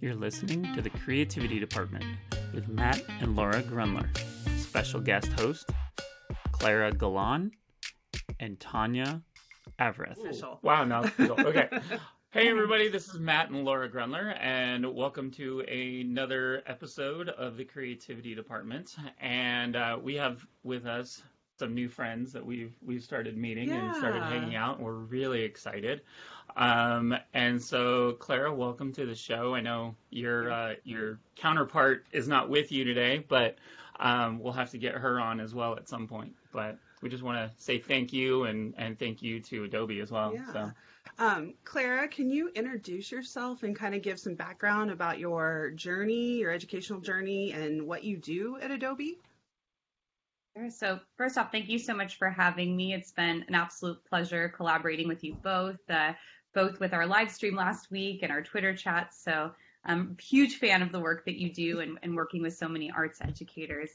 You're listening to the Creativity Department with Matt and Laura Grundler. Special guest host, Clara Galan and Tanya Avrith. Official. Wow, now. Okay. Hey everybody, this is Matt and Laura Grundler, and welcome to another episode of the Creativity Department. And uh, we have with us some new friends that we've we've started meeting and started hanging out. And we're really excited. Um, and so, Clara, welcome to the show. I know your uh, your counterpart is not with you today, but um, we'll have to get her on as well at some point. But we just want to say thank you and and thank you to Adobe as well. Yeah. So. Um, Clara, can you introduce yourself and kind of give some background about your journey, your educational journey, and what you do at Adobe? Sure. So first off, thank you so much for having me. It's been an absolute pleasure collaborating with you both, uh, both with our live stream last week and our Twitter chats. So I'm a huge fan of the work that you do and, and working with so many arts educators.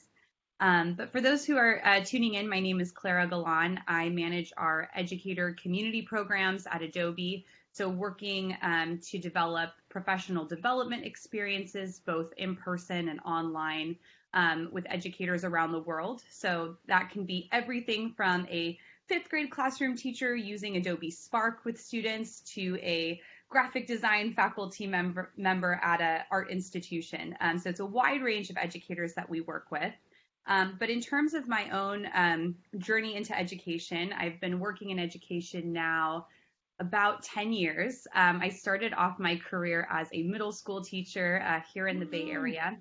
Um, but for those who are uh, tuning in, my name is Clara Galan. I manage our educator community programs at Adobe. So working um, to develop professional development experiences, both in person and online, um, with educators around the world. So that can be everything from a fifth grade classroom teacher using Adobe Spark with students to a graphic design faculty member, member at an art institution. Um, so it's a wide range of educators that we work with. Um, but in terms of my own um, journey into education, I've been working in education now about 10 years. Um, I started off my career as a middle school teacher uh, here in the Bay Area.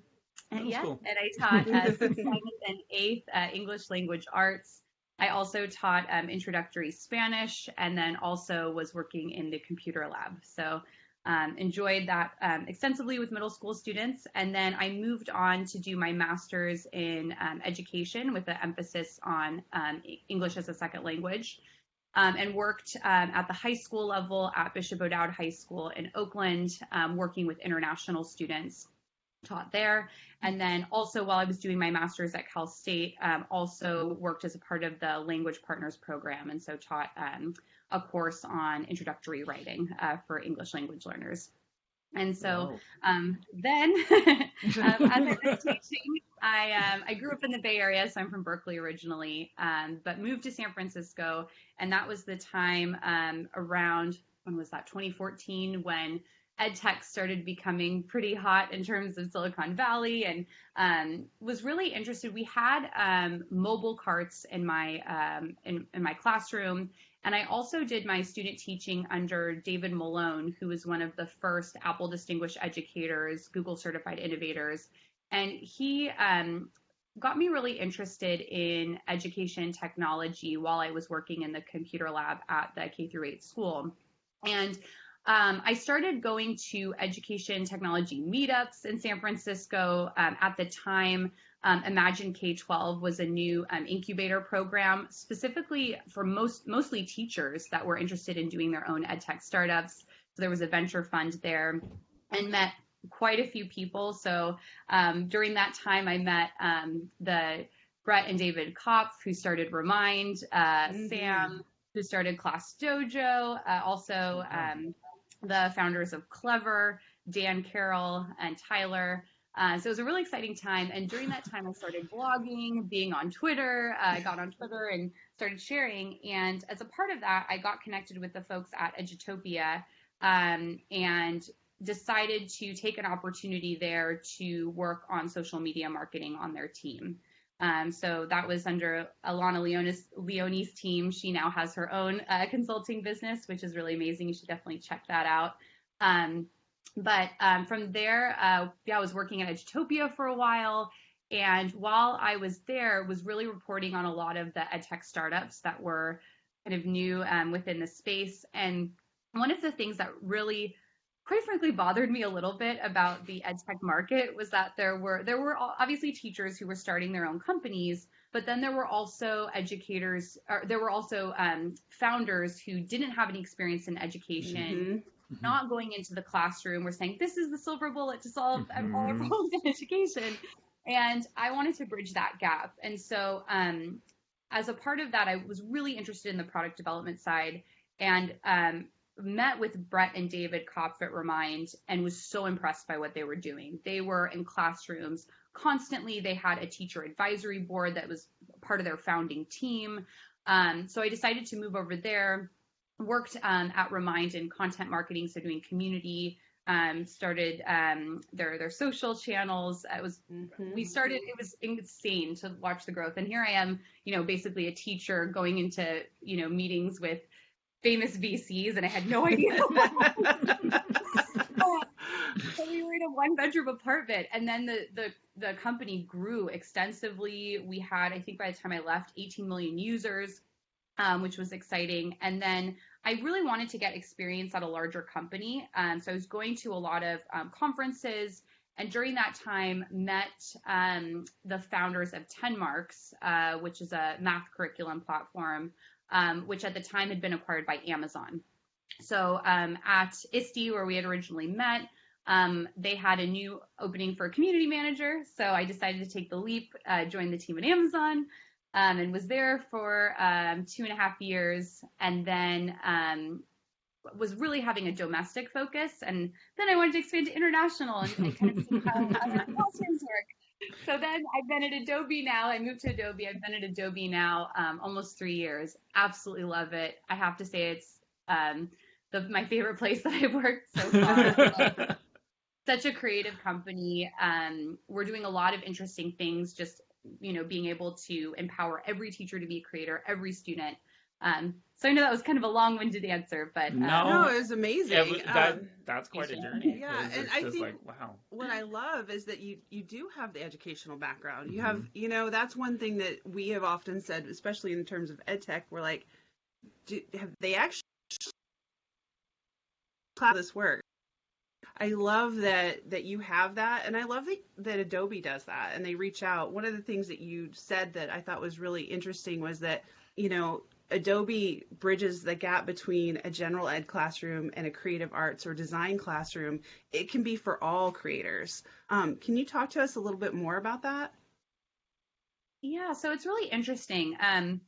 And, yes, school. and I taught uh, seventh, and eighth uh, English language arts. I also taught um, introductory Spanish and then also was working in the computer lab. So um, enjoyed that um, extensively with middle school students. And then I moved on to do my master's in um, education with an emphasis on um, English as a second language. Um, and worked um, at the high school level at Bishop O'Dowd High School in Oakland, um, working with international students taught there. And then also while I was doing my master's at Cal State, um, also worked as a part of the Language Partners program, and so taught um, a course on introductory writing uh, for English language learners. And so um, then, um, as I was teaching, I um, I grew up in the Bay Area, so I'm from Berkeley originally, um, but moved to San Francisco, and that was the time um, around when was that 2014 when ed tech started becoming pretty hot in terms of Silicon Valley, and um, was really interested. We had um, mobile carts in my um, in, in my classroom. And I also did my student teaching under David Malone, who was one of the first Apple Distinguished Educators, Google Certified Innovators. And he um, got me really interested in education technology while I was working in the computer lab at the K through 8 school. And um, I started going to education technology meetups in San Francisco. Um, at the time, um, Imagine K-12 was a new um, incubator program specifically for most mostly teachers that were interested in doing their own ed tech startups. So there was a venture fund there, and met quite a few people. So um, during that time, I met um, the Brett and David Kopf, who started Remind, uh, Mhm. Sam, who started Class Dojo, uh, also um, the founders of Clever, Dan Carroll, and Tyler. Uh, so it was a really exciting time. And during that time, I started blogging, being on Twitter. Uh, I got on Twitter and started sharing. And as a part of that, I got connected with the folks at Edutopia um, and decided to take an opportunity there to work on social media marketing on their team. Um, so that was under Alana Leonis, Leone's team. She now has her own uh, consulting business, which is really amazing. You should definitely check that out. Um, but um, from there, uh, yeah, I was working at Edutopia for a while. And while I was there, was really reporting on a lot of the edtech startups that were kind of new um, within the space. And one of the things that really quite frankly bothered me a little bit about the ed tech market was that there were there were obviously teachers who were starting their own companies but then there were also educators or there were also um, founders who didn't have any experience in education Mhm. not going into the classroom. We're saying this is the silver bullet to solve all our problems in education. And I wanted to bridge that gap. And so, um, as a part of that, I was really interested in the product development side. And um, met with Brett and David Kopf at Remind and was so impressed by what they were doing. They were in classrooms constantly. They had a teacher advisory board that was part of their founding team. Um, so I decided to move over there. Worked um, at Remind in content marketing, so doing community. Um, started um, their their social channels. It was mm-hmm. we started. It was insane to watch the growth. And here I am, you know, basically a teacher going into you know meetings with famous VCs, and I had no idea. so we were in a one bedroom apartment, and then the the the company grew extensively. We had, I think, by the time I left, 18 million users, um, which was exciting. And then I really wanted to get experience at a larger company, um, so I was going to a lot of um, conferences. And during that time, met um, the founders of TenMarks, uh, which is a math curriculum platform um, which at the time had been acquired by Amazon. So um, at ISTE, where we had originally met, um, they had a new opening for a community manager. So I decided to take the leap, uh, join the team at Amazon, um, and was there for um, two and a half years. And then um, was really having a domestic focus. And then I wanted to expand to international and, and kind of see how, how work so then I've been at Adobe now. I moved to Adobe. I've been at Adobe now um, almost three years. Absolutely love it. I have to say it's um, the, my favorite place that I've worked so far. Such a creative company. Um, we're doing a lot of interesting things. Just you know, being able to empower every teacher to be a creator, every student. Um, so I know that was kind of a long-winded answer, but uh, no, no, it was amazing. Yeah, that, um, that's quite a journey. Yeah, and I think like, wow. what I love is that you you do have the educational background. You mm-hmm. have, you know, that's one thing that we have often said, especially in terms of ed tech. We're like, do, have they actually how this work? I love that that you have that, and I love that that Adobe does that, and they reach out. One of the things that you said that I thought was really interesting was that you know Adobe bridges the gap between a general ed classroom and a creative arts or design classroom. It can be for all creators. Um, can you talk to us a little bit more about that? Yeah, so it's really interesting. Um,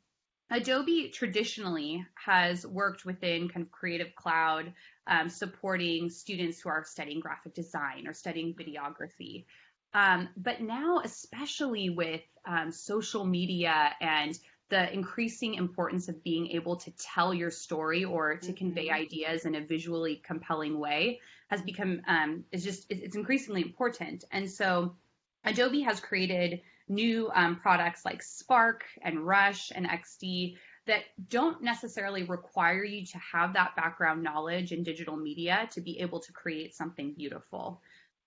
Adobe traditionally has worked within kind of Creative Cloud, um, supporting students who are studying graphic design or studying videography. Um, but now, especially with um, social media and the increasing importance of being able to tell your story or to mm-hmm. convey ideas in a visually compelling way has become um, is just it's increasingly important and so adobe has created new um, products like spark and rush and xd that don't necessarily require you to have that background knowledge in digital media to be able to create something beautiful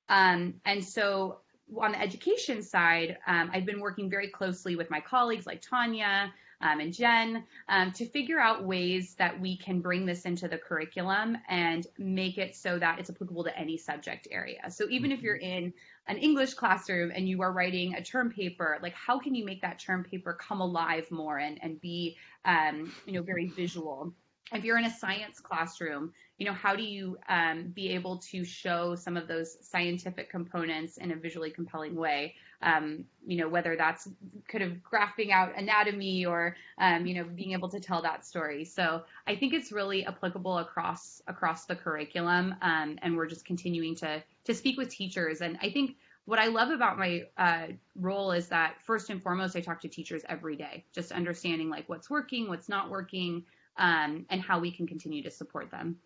um, and so on the education side, um, I've been working very closely with my colleagues like Tanya um, and Jen um, to figure out ways that we can bring this into the curriculum and make it so that it's applicable to any subject area. So even if you're mm-hmm. in an English classroom and you are writing a term paper, like how can you make that term paper come alive more and, and be, um, you know, very visual? If you're in a science classroom, you know, how do you um, be able to show some of those scientific components in a visually compelling way? Um, you know, whether that's kind of graphing out anatomy or, um, you know, being able to tell that story. So I think it's really applicable across across the curriculum, um, and we're just continuing to to speak with teachers. And I think what I love about my uh, role is that first and foremost, I talk to teachers every day, just understanding like what's working, what's not working um, and how we can continue to support them.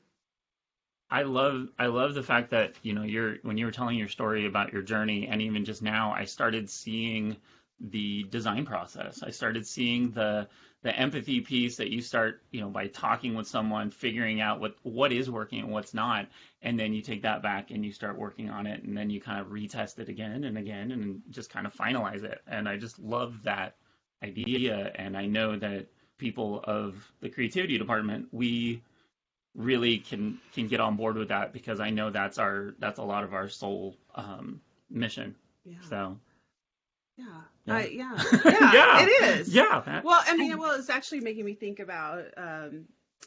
I love I love the fact that you know you're when you were telling your story about your journey and even just now I started seeing the design process. I started seeing the the empathy piece that you start, you know, by talking with someone, figuring out what what is working and what's not, and then you take that back and you start working on it, and then you kind of retest it again and again, and just kind of finalize it. And I just love that idea, and I know that people of the creativity department, we really can can get on board with that because I know that's our that's a lot of our sole um, mission. Yeah. So. Yeah. Yeah. Uh, yeah. yeah. yeah. It is. Yeah. Well, I mean, well, it's actually making me think about um,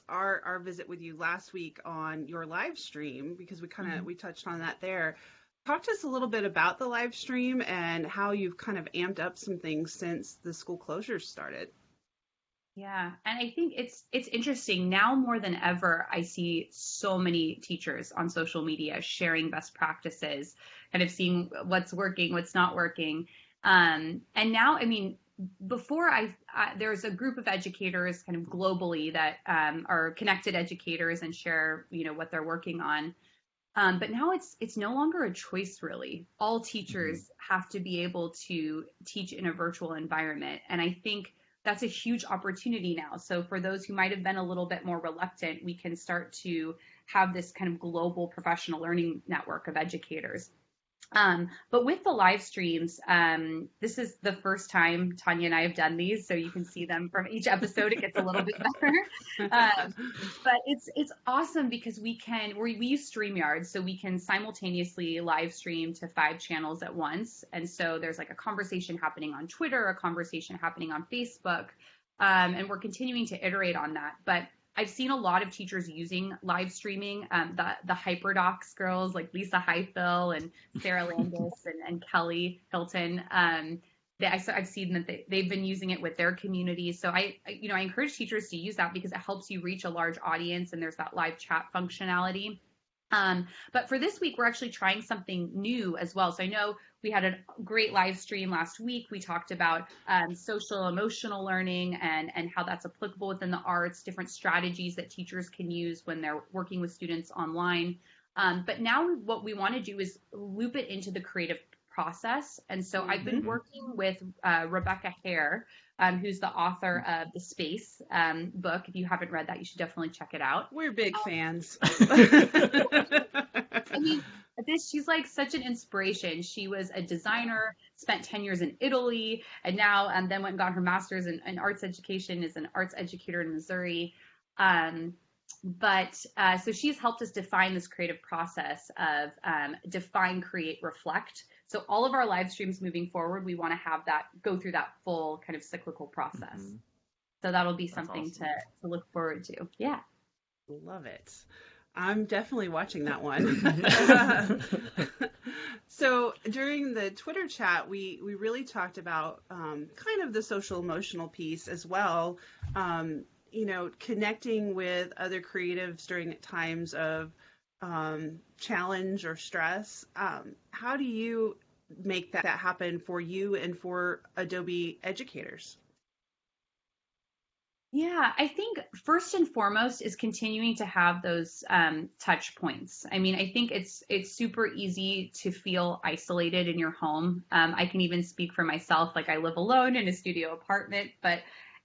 our our visit with you last week on your live stream because we kind of mm-hmm. we touched on that there. Talk to us a little bit about the live stream and how you've kind of amped up some things since the school closures started. Yeah, and I think it's it's interesting now more than ever. I see so many teachers on social media sharing best practices, kind of seeing what's working, what's not working. Um, and now, I mean, before I, I, there's a group of educators kind of globally that um, are connected educators and share, you know, what they're working on. Um, but now it's it's no longer a choice really. All teachers mm-hmm. have to be able to teach in a virtual environment, and I think that's a huge opportunity now. So for those who might have been a little bit more reluctant, we can start to have this kind of global professional learning network of educators. Um, but with the live streams, um, this is the first time Tanya and I have done these, so you can see them from each episode. It gets a little bit better, um, but it's it's awesome because we can we, we use Streamyard, so we can simultaneously live stream to five channels at once, and so there's like a conversation happening on Twitter, a conversation happening on Facebook, um, and we're continuing to iterate on that. But I've seen a lot of teachers using live streaming. Um, the the HyperDocs girls like Lisa Highfill and Sarah Landis and, and Kelly Hilton. Um, they, I, have seen that they, they've been using it with their communities. So I, you know, I encourage teachers to use that because it helps you reach a large audience and there's that live chat functionality. Um, but for this week, we're actually trying something new as well. So I know we had a great live stream last week. We talked about um, social emotional learning and, and how that's applicable within the arts, different strategies that teachers can use when they're working with students online. Um, but now what we want to do is loop it into the creative process. And so. I've been mm-hmm. working with uh, Rebecca Hare, um, who's the author of the Space um, book. If you haven't read that, you should definitely check it out. We're big um, fans. I mean, this she's like such an inspiration. She was a designer, spent 10 years in Italy, and now and um, then went and got her master's in, in arts education, is an arts educator in Missouri. Um, but uh, so she's helped us define this creative process of um, define, create, reflect. So all of our live streams moving forward, we want to have that go through that full kind of cyclical process. Mm-hmm. So that'll be something awesome. to, to look forward to. Yeah. Love it. I'm definitely watching that one. so during the Twitter chat, we we really talked about um, kind of the social emotional piece as well. Um, you know, connecting with other creatives during times of um, challenge or stress. Um, how do you make that, that happen for you and for Adobe educators? Yeah, I think first and foremost is continuing to have those um, touch points. I mean, I think it's it's super easy to feel isolated in your home. Um, I can even speak for myself. Like I live alone in a studio apartment, but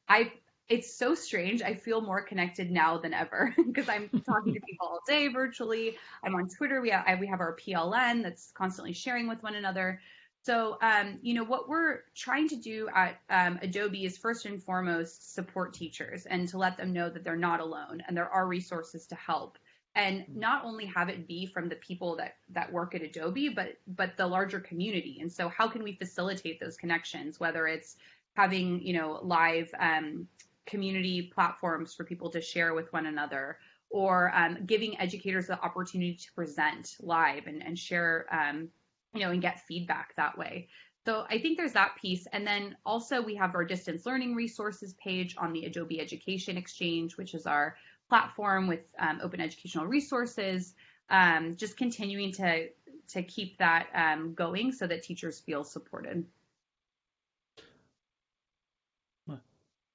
I it's so strange. I feel more connected now than ever because I'm talking to people all day virtually. I'm on Twitter. We have we have our PLN that's constantly sharing with one another. So, um, you know, what we're trying to do at um, Adobe is first and foremost support teachers and to let them know that they're not alone and there are resources to help. And not only have it be from the people that that work at Adobe, but but the larger community. And so, how can we facilitate those connections? Whether it's having you know live um, community platforms for people to share with one another, or um, giving educators the opportunity to present live and, and share um, you know, and get feedback that way. So I think there's that piece. And then also we have our distance learning resources page on the Adobe Education Exchange, which is our platform with um, open educational resources. Um, just continuing to to keep that um, going so that teachers feel supported.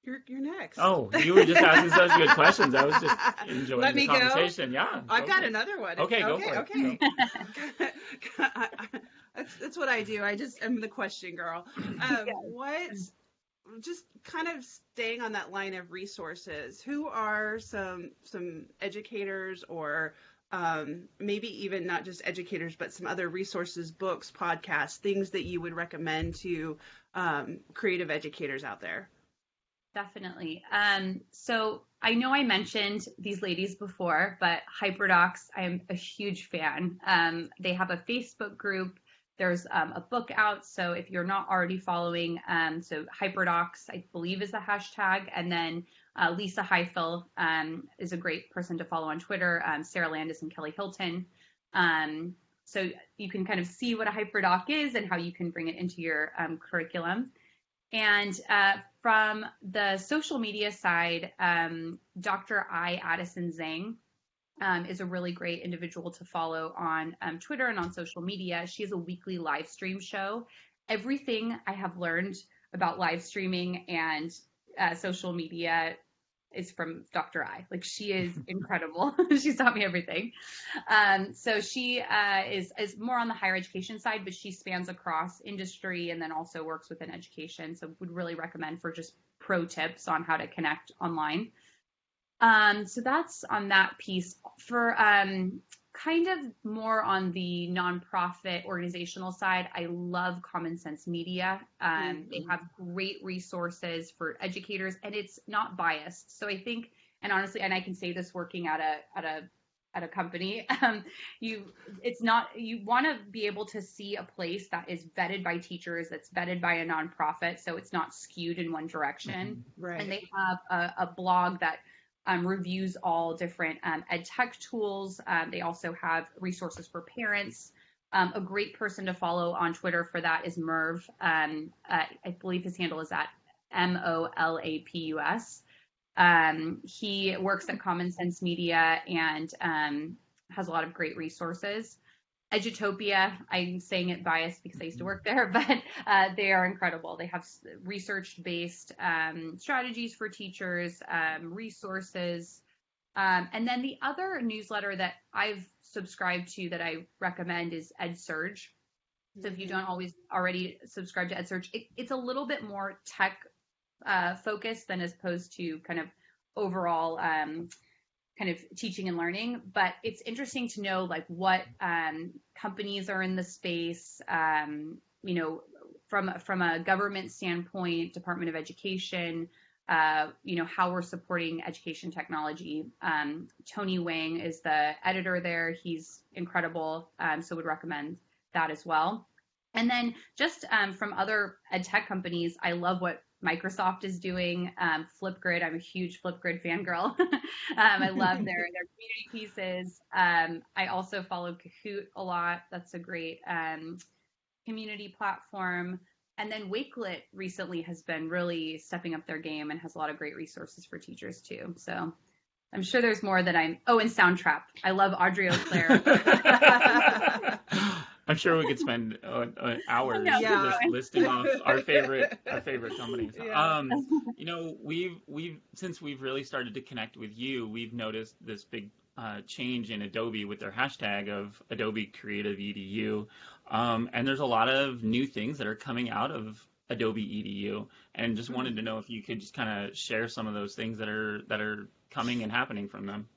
You're, you're next. Oh, you were just asking such good questions. I was just enjoying Let the conversation. Go. Yeah. I've got another one. Okay, go okay, for okay. it. Okay. that's, that's what I do. I just am the question girl. Um, what, just kind of staying on that line of resources, who are some some educators or um, maybe even not just educators, but some other resources, books, podcasts, things that you would recommend to um, creative educators out there? Definitely. Um, so I know I mentioned these ladies before, but HyperDocs, I'm a huge fan. Um, they have a Facebook group. There's um, a book out. So if you're not already following, um, so HyperDocs, I believe is the hashtag. And then uh, Lisa Highfill um, is a great person to follow on Twitter, um, Sarah Landis and Kelly Hilton. so you can kind of see what a HyperDoc is and how you can bring it into your curriculum. And uh, from the social media side, um, Dr. Ai Addyson-Zhang um, is a really great individual to follow on um, Twitter and on social media. She has a weekly live stream show. Everything I have learned about live streaming and uh, social media is from Dr. Ai. Like she is incredible. She's taught me everything. Um, so she uh, is is more on the higher education side, but she spans across industry and then also works within education. So would really recommend for just pro tips on how to connect online. Um, so that's on that piece. For um, kind of more on the nonprofit organizational side, I love Common Sense Media. Um, mm-hmm. They have great resources for educators, and it's not biased. So I think, and honestly, and I can say this working at a at a at a company, um, you it's not you want to be able to see a place that is vetted by teachers, that's vetted by a nonprofit, so it's not skewed in one direction. Mm-hmm. Right. And they have a, a blog that um, reviews all different um, ed tech tools. Um, they also have resources for parents. Um, a great person to follow on Twitter for that is Merve. Um, uh, I believe his handle is at M O L A P U S. Um, he works at Common Sense Media and has a lot of great resources. Edutopia, I'm saying it biased because I used to work there, but uh, they are incredible. They have research based um, strategies for teachers, um, resources. Um, and then the other newsletter that I've subscribed to that I recommend is EdSurge. So if you don't always already subscribe to EdSurge, it, it's a little bit more tech uh, focused than as opposed to kind of overall um, kind of teaching and learning but it's interesting to know like what um, companies are in the space um, you know from from a government standpoint department of education uh, you know how we're supporting education technology. Um, tony wan is the editor there. He's incredible um, so would recommend that as well. And then just um, from other ed tech companies i love what Microsoft is doing. Um, Flipgrid, I'm a huge Flipgrid fangirl. um, I love their their community pieces. Um, I also follow Kahoot a lot. That's a great um, community platform. And then Wakelet recently has been really stepping up their game and has a lot of great resources for teachers too. So I'm sure there's more that I'm. Oh, and Soundtrap. I love Audrey Eau Claire. I'm sure we could spend uh, uh, hours yeah. just listing off our favorite our favorite companies. Yeah. Um, you know, we've we've since we've really started to connect with you, we've noticed this big uh, change in Adobe with their hashtag of Adobe Creative EDU, um, and there's a lot of new things that are coming out of Adobe EDU, and just wanted to know if you could just kind of share some of those things that are that are coming and happening from them.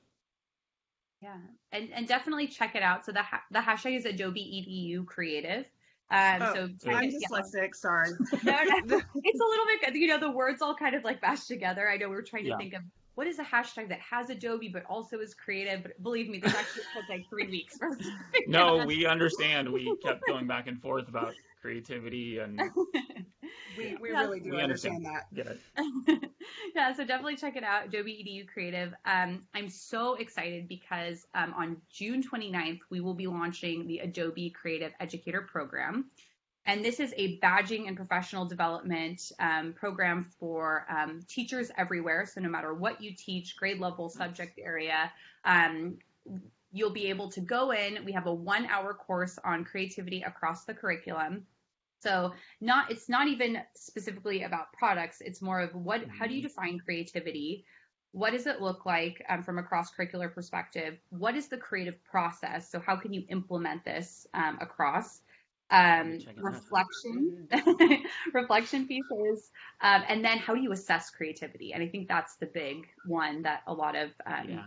Yeah, and and definitely check it out. So the ha- the hashtag is Adobe EDU Creative. Um, oh, so I'm dyslexic. Sorry. no, no, it's a little bit. You know, the words all kind of like mashed together. I know we are trying to yeah. think of what is a hashtag that has Adobe but also is creative. But believe me, this actually took like three weeks for us. no, we understand. We kept going back and forth about creativity and we, we yeah. really do we understand, understand that. yeah, so definitely check it out, Adobe EDU Creative. Um, I'm so excited because um, on June 29th, we will be launching the Adobe Creative Educator Program. And this is a badging and professional development um, program for um, teachers everywhere. So no matter what you teach, grade level, subject area, um, you'll be able to go in. We have a one hour course on creativity across the curriculum. So not it's not even specifically about products. It's more of what how do you mm-hmm. define creativity? What does it look like um, from a cross curricular perspective? What is the creative process? So how can you implement this um, across? Um, reflection, reflection pieces, um, and then how do you assess creativity? And I think that's the big one that a lot of um, yeah.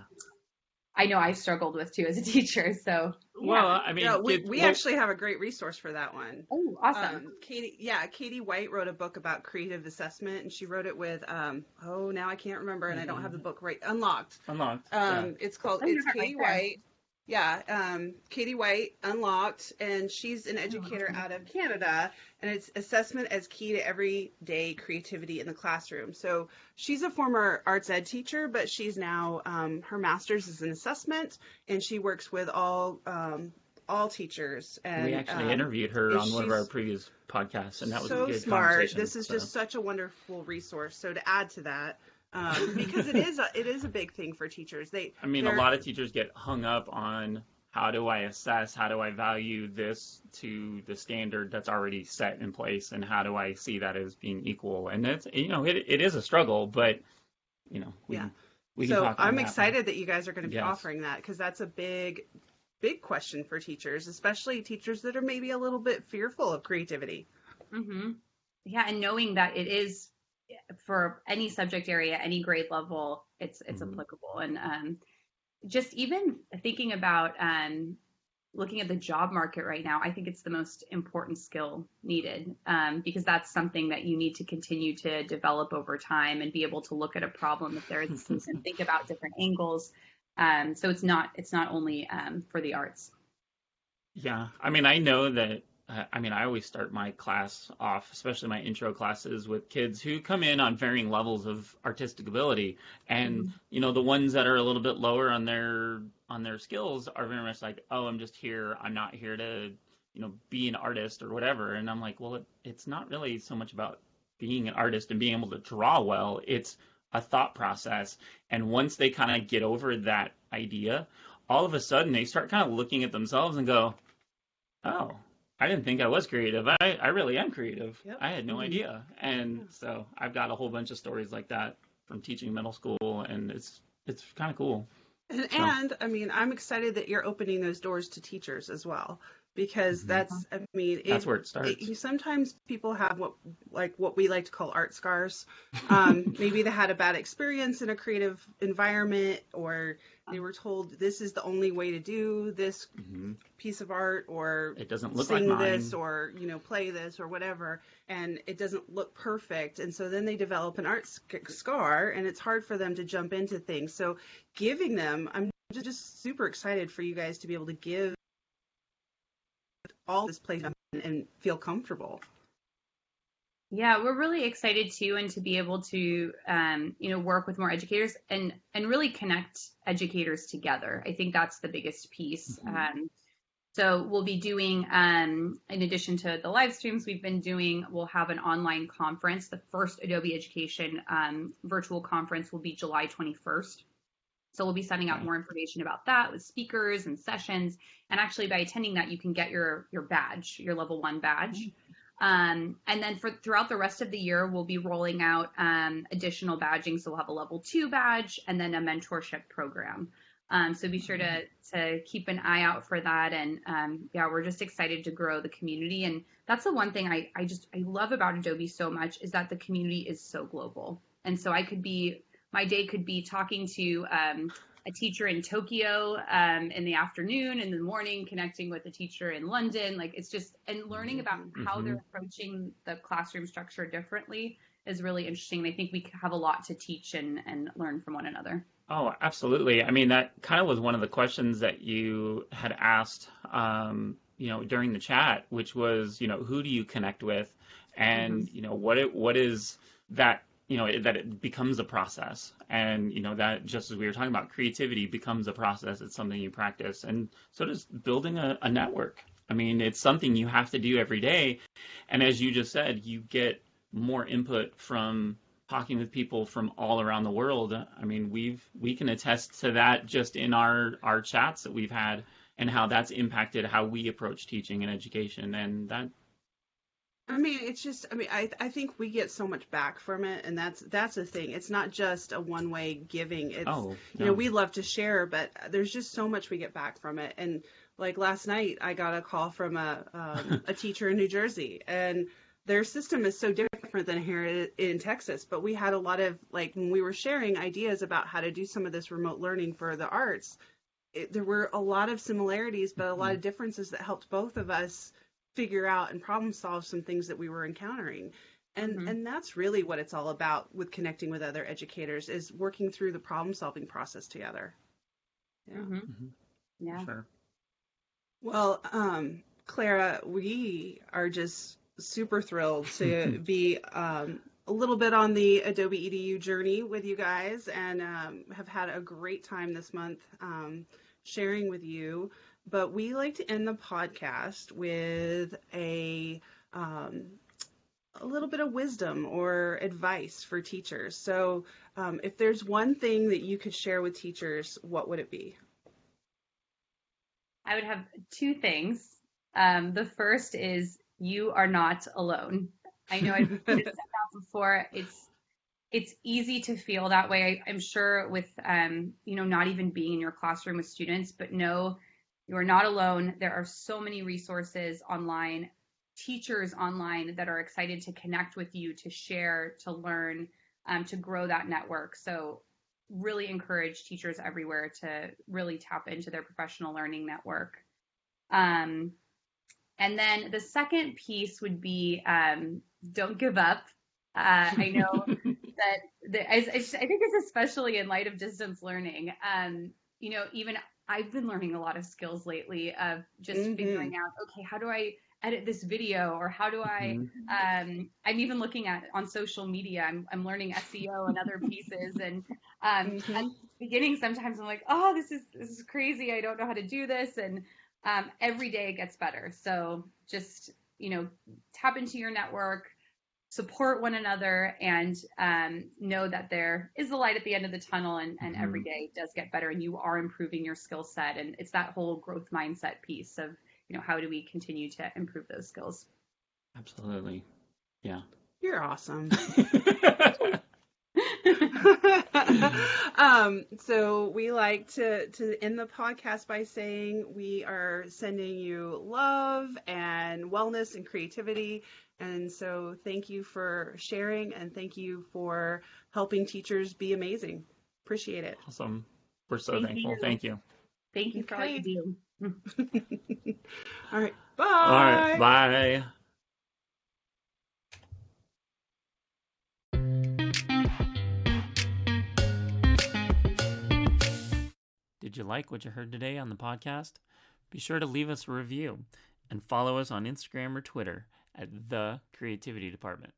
I know I've struggled with too as a teacher. So yeah. well, I mean, yeah, we, we well, actually have a great resource for that one. Oh, awesome. Um, Katie, yeah, Katie White wrote a book about creative assessment, and she wrote it with um, oh now I can't remember, and I don't have the book right. Unlocked. Unlocked. Um, yeah. it's called. It's Katie right White. Yeah, um, Katie White, Unlocked, and she's an educator out of Canada, and it's assessment as key to everyday creativity in the classroom. So she's a former arts ed teacher, but she's now um, her master's is in assessment, and she works with all um, all teachers. And we actually um, interviewed her on one of our previous podcasts, and that was so a good smart. This is so. just such a wonderful resource. So to add to that, um, because it is a, it is a big thing for teachers. They I mean, a lot of teachers get hung up on how do I assess, how do I value this to the standard that's already set in place, and how do I see that as being equal? And it's you know it it is a struggle, but you know we Yeah. we can so talk on I'm that. excited that you guys are going to be Yes. offering that because that's a big big question for teachers, especially teachers that are maybe a little bit fearful of creativity. Mm-hmm. Yeah, and knowing that it is for any subject area, any grade level, it's it's Mhm. applicable. And um, just even thinking about um, looking at the job market right now, I think it's the most important skill needed um, because that's something that you need to continue to develop over time and be able to look at a problem if there is and think about different angles. Um, so it's not it's not only um, for the arts. Yeah, I mean, I know that. I mean, I always start my class off, especially my intro classes, with kids who come in on varying levels of artistic ability, and mm-hmm. you know, the ones that are a little bit lower on their on their skills are very much like, oh, I'm just here. I'm not here to, you know, be an artist or whatever. And I'm like, well, it, it's not really so much about being an artist and being able to draw well. It's a thought process, and once they kind of get over that idea, all of a sudden they start kind of looking at themselves and go, oh, I didn't think I was creative. I, I really am creative. Yep. I had no Mhm. idea. And Yeah. so I've got a whole bunch of stories like that from teaching middle school, and it's it's kind of cool. And, So- and I mean, I'm excited that you're opening those doors to teachers as well because Mhm. that's I mean, it, That's where it starts. it- sometimes people have what like what we like to call art scars. Um, maybe they had a bad experience in a creative environment, or they were told this is the only way to do this hmm piece of art, or It doesn't look sing like mine. this, or you know, play this, or whatever, and it doesn't look perfect, and so then they develop an art sc- scar, and it's hard for them to jump into things. So giving them, I'm just super excited for you guys to be able to give all this place and, and feel comfortable. Yeah, we're really excited too, and to be able to, um, you know, work with more educators and and really connect educators together. I think that's the biggest piece. Mhm. Um, so we'll be doing, um, in addition to the live streams we've been doing, we'll have an online conference. The first Adobe Education um, virtual conference will be July 21st. So we'll be sending out more information about that with speakers and sessions. And actually, by attending that, you can get your your badge, your level one badge. Um, and then for throughout the rest of the year, we'll be rolling out um, additional badging. So we'll have a level two badge and then a mentorship program. Um, so be sure to to keep an eye out for that. And um, yeah, we're just excited to grow the community. And that's the one thing I I just I love about Adobe so much is that the community is so global. And so I could be my day could be talking to um, a teacher in Tokyo um, in the afternoon, in the morning connecting with a teacher in London. Like it's just and learning about how Mhm. they're approaching the classroom structure differently is really interesting. I think we have a lot to teach and, and learn from one another. Oh, absolutely. I mean, that kind of was one of the questions that you had asked, um, you know, during the chat, which was, you know, who do you connect with, and you know, what it, what is that, you know, that it becomes a process, and you know, that just as we were talking about, creativity becomes a process. It's something you practice, and so does building a, a network. I mean, it's something you have to do every day, and as you just said, you get more input from talking with people from all around the world. I mean, we've we can attest to that just in our our chats that we've had and how that's impacted how we approach teaching and education. And that I mean, it's just. I mean, I I think we get so much back from it, and that's that's the thing. It's not just a one way giving. It's oh, you know we love to share, but there's just so much we get back from it. And like last night, I got a call from a um, a teacher in New Jersey, and their system is so different than here in Texas. But we had a lot of like when we were sharing ideas about how to do some of this remote learning for the arts. It, there were a lot of similarities, but a lot of differences that helped both of us figure out and problem solve some things that we were encountering. And Mhm. and that's really what it's all about with connecting with other educators is working through the problem solving process together. Yeah. Mhm. Mhm. Yeah. sure. Well, um, Clara, we are just super thrilled to be um, a little bit on the Adobe EDU journey with you guys and um, have had a great time this month um, sharing with you. but we like to end the podcast with a um, a little bit of wisdom or advice for teachers. So, um, if there's one thing that you could share with teachers, what would it be? I would have two things. Um, the first is you are not alone. I know I've said that before. It's it's easy to feel that way. I, am sure with um, you know not even being in your classroom with students, but no, you are not alone. There are so many resources online, teachers online that are excited to connect with you, to share, to learn, um, to grow that network. So really encourage teachers everywhere to really tap into their professional learning network. Um, and then the second piece would be um, don't give up. Uh, I know that the, I, I, think it's especially in light of distance learning. Um, you know, even I've been learning a lot of skills lately of just mm-hmm. figuring out, okay, how do I edit this video or how do I mm-hmm. um, I'm even looking at on social media I'm, I'm learning SEO and other pieces and um, mm-hmm. at the beginning sometimes I'm like oh this is this is crazy I don't know how to do this and um, every day it gets better so just you know tap into your network support one another and um, know that there is a light at the end of the tunnel and, and mm-hmm. every day does get better and you are improving your skill set and it's that whole growth mindset piece of you know, how do we continue to improve those skills? Absolutely. Yeah. You're awesome. um, so we like to to end the podcast by saying we are sending you love and wellness and creativity. And so thank you for sharing and thank you for helping teachers be amazing. Appreciate it. Awesome. We're so thank thankful. You. Thank you. Thank you for okay. all you do. All right. Bye. All right. Bye. Did you like what you heard today on the podcast? Be sure to leave us a review and follow us on Instagram or Twitter at The Creativity Department.